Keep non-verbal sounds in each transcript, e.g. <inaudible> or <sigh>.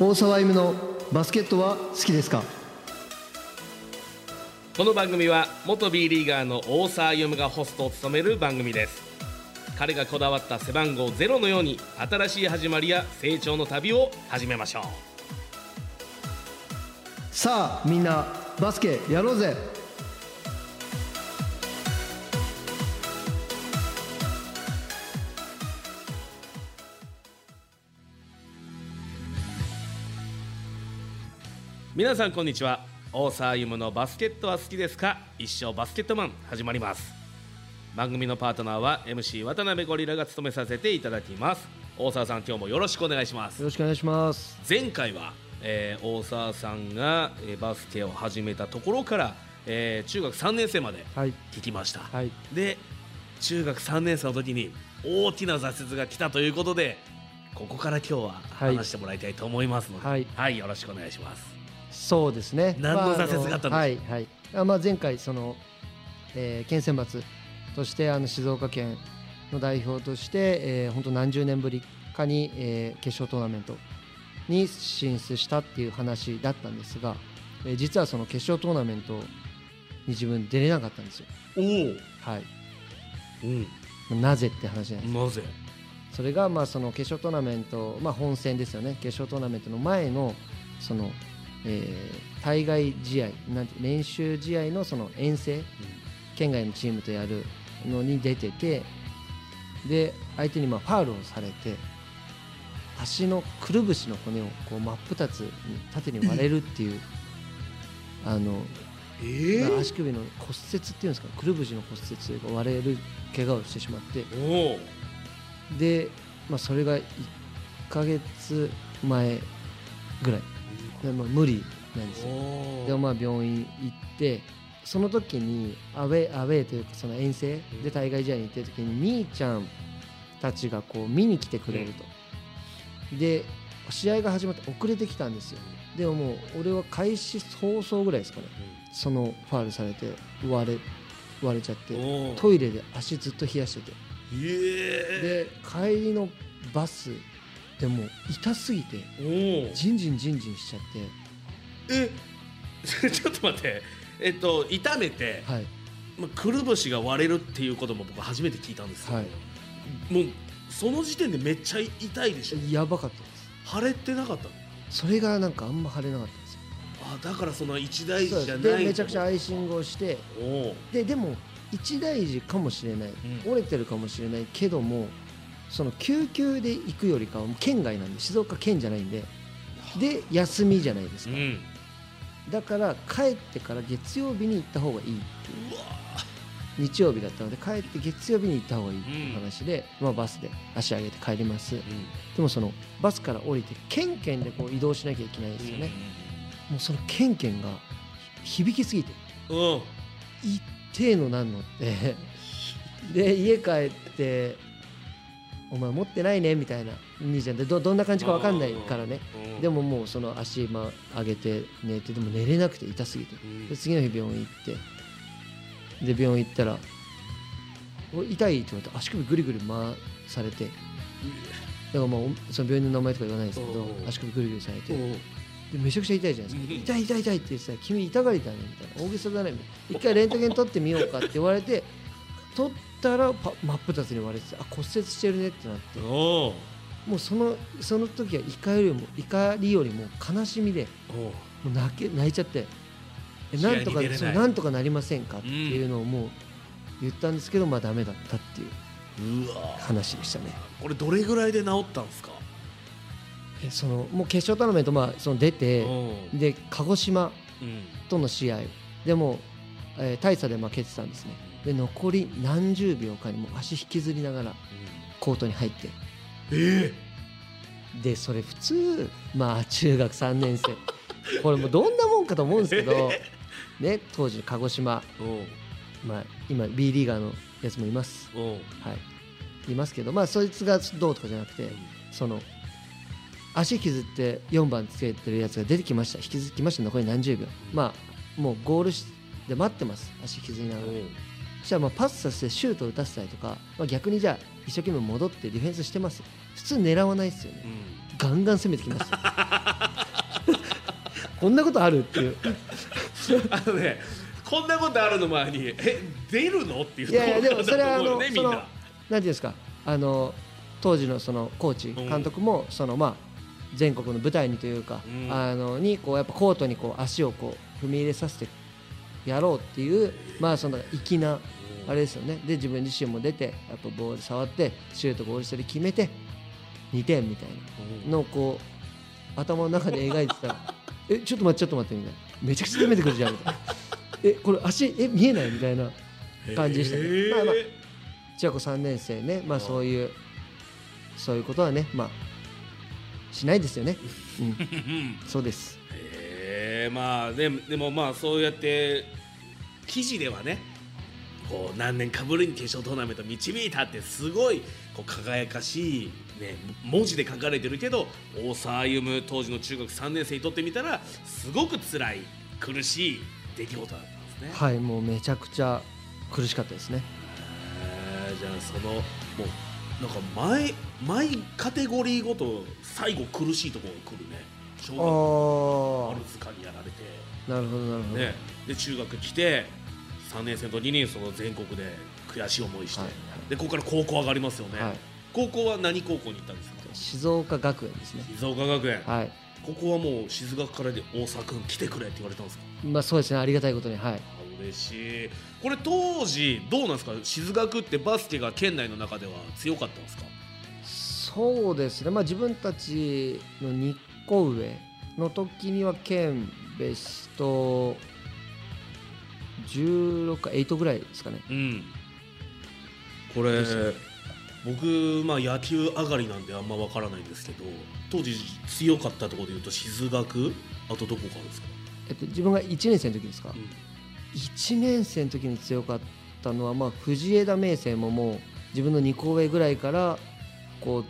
大沢歩のバスケットは好きですか？この番組は元 B リーガーの大沢歩がホストを務める番組です。彼がこだわった背番号ゼロのように新しい始まりや成長の旅を始めましょう。さあみんなバスケやろうぜ皆さんこんにちは。大沢歩のバスケットは好きですか？一生バスケットマン始まります。番組のパートナーは MC 渡辺ゴリラが務めさせていただきます。大沢さん今日もよろしくお願いします。よろしくお願いします。前回は、えー大沢さんが、えーバスケを始めたところから、えー中学3年生まではい。聞きました、はい。で中学3年生の時に大きな挫折が来たということでここから今日ははい。話してもらいたいと思いますので、はいよろしくお願いしますそうですね。何のまあ挫折があったんですか？はいはい。あまあ前回その、えー県選抜としてあの静岡県の代表として、えー、本当何十年ぶりかに、えー決勝トーナメントに進出したっていう話だったんですが、えー実はその決勝トーナメントに自分出れなかったんですよ。おはい。お、うん、なぜって話なんです。なぜ？それがまあその決勝トーナメント、まあ、本戦ですよね。決勝トーナメントの前のその、えー対外試合なんて練習試合のその遠征県外のチームとやるのに出ててで相手にまあファウルをされて足のくるぶしの骨をこう真っ二つに縦に割れるっていうあのえまあ足首の骨折っていうんですか？くるぶしの骨折が割れる怪我をしてしまって。で、まあ、それが1ヶ月前ぐらいで、まあ、無理なんですよ。おでまあ病院行ってその時にアウェーアウェーというかその遠征で対外試合に行ってる時にみーちゃんたちがこう見に来てくれると、で試合が始まって遅れてきたんですよ。でももう俺は開始早々ぐらいですかね。そのファウルされて割れ割れちゃってトイレで足ずっと冷やしてて。えで帰りのバスでもう痛すぎておおジンジンジンジンしちゃっえ <laughs> ちょっと待って。えっと痛めて、てはい。まあ、くるぶしが割れるっていうことも僕初めて聞いたんですよ、はい。もうその時点でめっちゃ痛いでしょ？やばかったです。腫れてなかったの？それがなんかあんま腫れなかったんですよ。あだからその一大事じゃないでめちゃくちゃアイシングをしておおででも一大事かもしれない、うん。折れてるかもしれないけどもその救急で行くよりかは県外なんで静岡県じゃないんでで休みじゃないですか、うん。だから帰ってから月曜日に行った方がいいっていう。日曜日だったので帰って月曜日に行った方がいいっていう話で、まあ、バスで足上げて帰ります。でもそのバスから降りて県県でこう移動しなきゃいけないですよね、もうその県県が響きすぎて。うん。うん一定のなんのって。で家帰って「お前持ってないね」みたいな兄ちゃんでどどんな感じか分かんないからね。うん。でももうその足、まあ、上げて寝てでも寝れなくて痛すぎて。うん。で次の日病院行って。で病院行ったら「お痛い?」って言われて足首ぐりぐり回されて。だからまあおその病院の名前とか言わないですけどうん。足首ぐりぐりされて。おでめちゃくちゃ痛いじゃないですか。うん。痛い痛い痛いって言ってさ君痛がりだねみたいな。大げさだねみたいな。一回レントゲン取ってみようかって言われて取ったらパ真っ二つに割れててあ骨折してるねってなって。おもうそのその時は怒りよりも怒りよりも悲しみでおもう泣け泣いちゃって。なんとかそうなんとかなりませんかっていうのをもう言ったんですけどまあダメだったっていう話でしたね。これどれぐらいで治ったんですか？えそのもう決勝トーナメントまあその出てうんで鹿児島うん。との試合。でも、えー大差で負けてたんですねで残り何十秒かにもう足引きずりながらコートに入って。えでそれ普通まあ中学3年生。<laughs> これもうどんなもんかと思うんですけど、ね、当時鹿児島、まあ、今 B リーガーのやつもいます、う。んはい、いますけど、まあ、そいつがどうとかじゃなくてその足引きずって4番つけてるやつが出てきました。引きずってきました。残り何十秒。まあもうゴールで待ってます。足引きずりながらそしたらまあパスさせてシュートを打たせたりとか、まあ、逆にじゃあ一生懸命戻ってディフェンスしてます。普通狙わないですよね。うん。ガンガン攻めてきますよ。<laughs> こんなことあるっていう。<laughs> あのねこんなことあるの前にえ出るの？っていういやいやでもそれはあのそのななんていうんですかあの当時のそのコーチうん。監督もそのまあ全国の舞台にというか、うん。あのにこうやっぱコートにこう足をこう踏み入れさせてやろうっていうまあその粋なあれですよね。で自分自身も出てやっぱボール触ってシュートゴール下で決めて2点みたいな。のをこう頭の中で描いてたら「<laughs> えちょっと待ってちょっと待って」みたいな「めちゃくちゃ攻めてくるじゃん」みたいな「えこれ足え見えない?」みたいな感じでしたね。へー。まあまあ中学校3年生ね。まあそういうそういうことはねまあしないですよね。うん。<laughs> そうです。えー、まあででもまあそうやって記事ではねこう何年かぶりに決勝トーナメント導いたってすごいこう輝かしい、ね、文字で書かれてるけど大沢歩夢当時の中学3年生にとってみたらすごく辛い苦しい出来事だったんですね。はいもうめちゃくちゃ苦しかったですねえーじゃあそのもうなんか毎毎カテゴリーごと最後苦しいところが来るね小学校あ丸塚にやられて。あなるほどなるほど、ね、で中学来て3年生の時にその全国で悔しい思いして、はい。でここから高校上がりますよね、はい。高校は何高校に行ったんですか？静岡学園ですね。静岡学園、はい。ここはもう静学からで大沢君来てくれって言われたんですか？まあそうですね。ありがたいことに。はい。あ嬉しい。これ当時どうなんですか？静学ってバスケが県内の中では強かったんですか？そうですね。まあ自分たちの2個上の時には県ベスト16か8ぐらいですかね。うん。これ僕、まあ、野球上がりなんであんま分からないんですけど当時強かったところでいうと静学？あとどこかあるんですか、えっと、自分が1年生の時ですか、うん。1年生の時に強かったのは、まあ、藤枝明誠ももう自分の2個上ぐらいからこう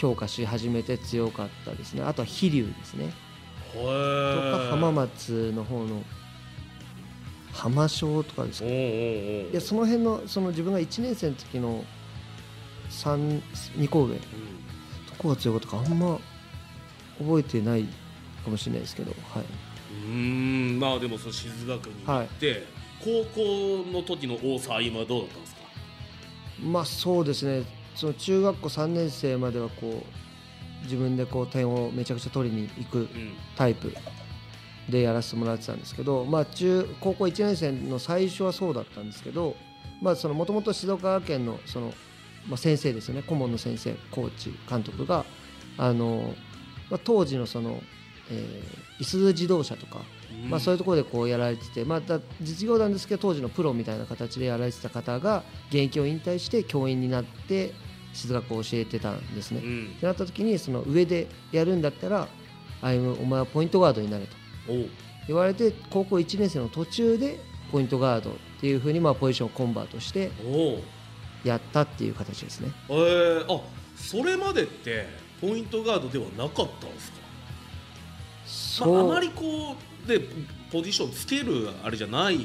強化し始めて強かったですね。あとは飛龍ですね。とか浜松の方の浜翔とかですか。おうおうおう。いやその辺のその自分が1年生の時の3 2個上どこが強かったかあんま覚えてないかもしれないですけど、はい、うんまあでもその静学に行って、高校の時の大沢今はどうだったんですか？まあそうですねその中学校3年生まではこう自分でこう点をめちゃくちゃ取りに行くうんタイプでやらせてもらってたんですけど、まあ、中高校1年生の最初はそうだったんですけどもともと静岡学園のその、まあ、先生ですよね。顧問の先生コーチ監督があの、まあ、当時のその、えー、いすゞ自動車とか、まあ、そういうところでこうやられてて、まあ、だ実業団ですけど当時のプロみたいな形でやられてた方が現役を引退して教員になって静学を教えてたんですね。うん。ってなった時にその上でやるんだったらあゆむお前はポイントガードになれと。言われて高校1年生の途中でポイントガードっていうふうにまあポジションをコンバートしてやったっていう形ですね。えー、あそれまでってポイントガードではなかったんですか、そう、まあ、あまりこうでポジションつけるあれじゃないの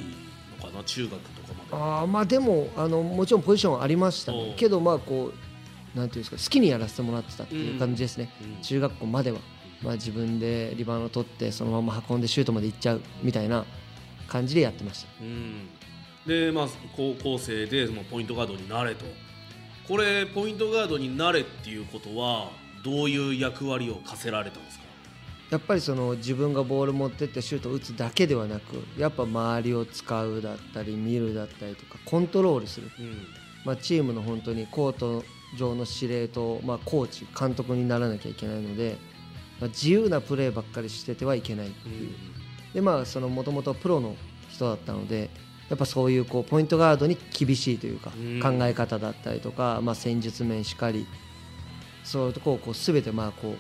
かな中学とかまで。あーまあでもあのもちろんポジションはありましたけどまあこうなんていうんですか好きにやらせてもらってたっていう感じですね、うん。中学校までは、まあ、自分でリバウンド取ってそのまま運んでシュートまで行っちゃうみたいな感じでやってました。うん、でまあ高校生でそのポイントガードになれと。これポイントガードになれっていうことはどういう役割を課せられたんですか？やっぱりその自分がボール持ってってシュートを打つだけではなくやっぱ周りを使うだったり見るだったりとかコントロールする、うん。まあ、チームの本当にコート上の司令と、まあ、コーチ監督にならなきゃいけないので、まあ、自由なプレーばっかりしててはいけないっていう、でまあそのもともとプロの人だったのでやっぱそういうこうポイントガードに厳しいというか、うん。考え方だったりとか、まあ、戦術面しかりそういうところをこう全てまあこ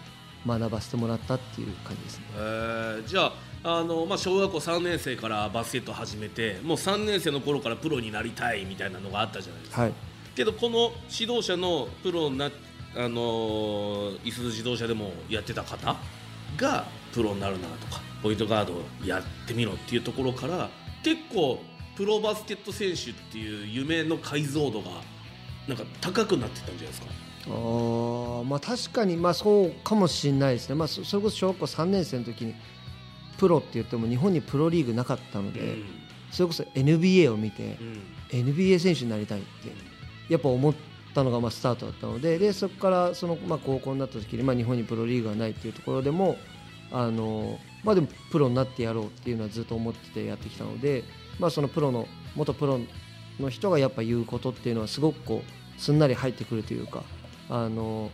う学ばせてもらったっていう感じですね。えー。じゃああの、まあ、小学校3年生からバスケット始めてもう3年生の頃からプロになりたいみたいなのがあったじゃないですか。はいけどこの指導者のプロになあのいすゞ自動車でもやってた方がプロになるなとかポイントガードをやってみろっていうところから結構プロバスケット選手っていう夢の解像度がなんか高くなってったんじゃないですか？あーまあ確かにまあそうかもしれないですね、まあ、そそれこそ小学校3年生の時にプロって言っても日本にプロリーグなかったので、うん。それこそ NBA を見てう、ん。NBA 選手になりたいってやっぱ思ったのがまあスタートだったのででそこからそのまあ高校になった時にまあ日本にプロリーグがないっていうところでもあのまあでもプロになってやろうっていうのはずっと思っててやってきたのでまあそのプロの元プロの人がやっぱ言うことっていうのはすごくこうすんなり入ってくるというかあの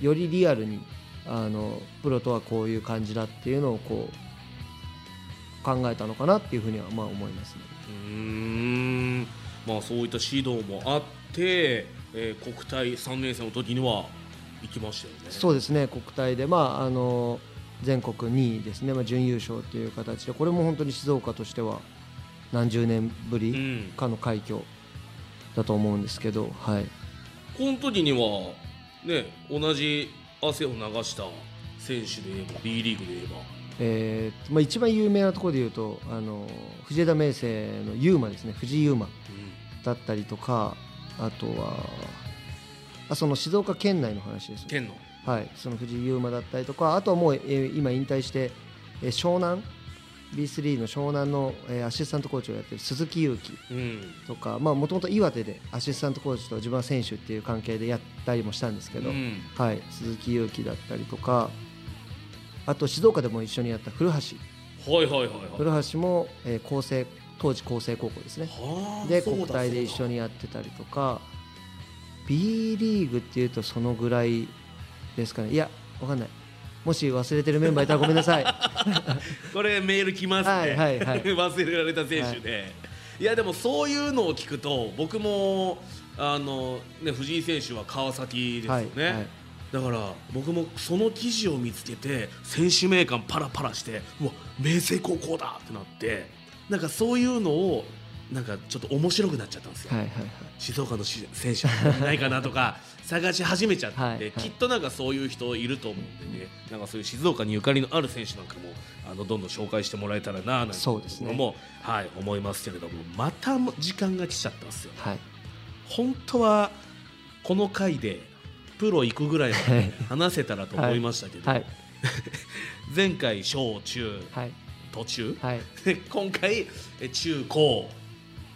よりリアルにあのプロとはこういう感じだっていうのをこう考えたのかなっていうふうにはまあ思いますね。うんまあそういった指導もあって、えー国体3年生の時には行きましたよね。そうですね。国体で、まあ、あの全国2位ですね、まあ、準優勝という形で。これも本当に静岡としては何十年ぶうりん。かの快挙だと思うんですけど、はい、この時にはね同じ汗を流した選手で言えば B リーグで言えばえーまあ、一番有名なところで言うとあの藤枝明誠のユーマですね。藤井ユーマだったりとかあとはあその静岡県内の話ですね。県の。はい、その藤井優馬だったりとかあとはもう、えー今引退して、えー湘南？B3 の湘南の、えーアシスタントコーチをやってる鈴木勇樹うん。とかもともと岩手でアシスタントコーチと自分は選手っていう関係でやったりもしたんですけど、うん。はい、鈴木勇樹だったりとかあと静岡でも一緒にやった古橋。はいはいはいはい。古橋も、えー高生当時高生高校ですね。はあで国体で一緒にやってたりとか。B リーグっていうとそのぐらいですかね。いやわかんない。もし忘れてるメンバーいたらごめんなさい。だ <laughs> これメール来ますね、はいはいはい。<laughs> 忘れられた選手で、い、やでもそういうのを聞くと僕もあの、ね、藤井選手は川崎ですよね、はいはいだから僕もその記事を見つけて選手名鑑パラパラしてうわ明星高校だってなってなんかそういうのをなんかちょっと面白くなっちゃったんですよ、はいはいはい。静岡のし選手いないかなとか <laughs> 探し始めちゃって、はいはい。きっとなんかそういう人いると思うんでね。なんかそういう静岡にゆかりのある選手なんかもあのどんどん紹介してもらえたらななんてのも、はい、思いますけれどもまた時間が来ちゃったんですよ。はい。本当はこの回でプロ行くぐらいまで話せたらと思いましたけど、はい。<laughs> 前回小中はい。途中、はい。<laughs> 今回え中高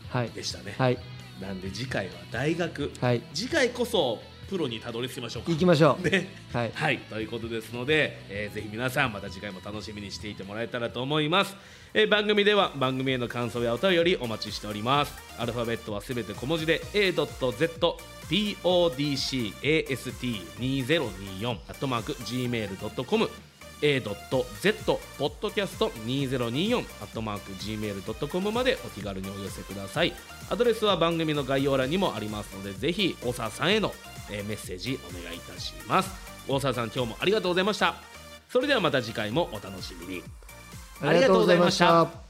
はい。でしたね、はい。なんで次回は大学。はい。次回こそプロにたどり着きましょうか。行きましょう。ね。はい。はい。ということですので、えーぜひ皆さんまた次回も楽しみにしていてもらえたらと思います、えー番組では番組への感想やお便りお待ちしております。アルファベットはすべて小文字で a.z.podcast2024 アットマーク gmail.com a.z.podcast2024 アットマーク gmail.com までお気軽にお寄せください。アドレスは番組の概要欄にもありますのでぜひ大沢さんへの、えーメッセージお願いいたします。大沢さん今日もありがとうございました。それではまた次回もお楽しみに。ありがとうございました。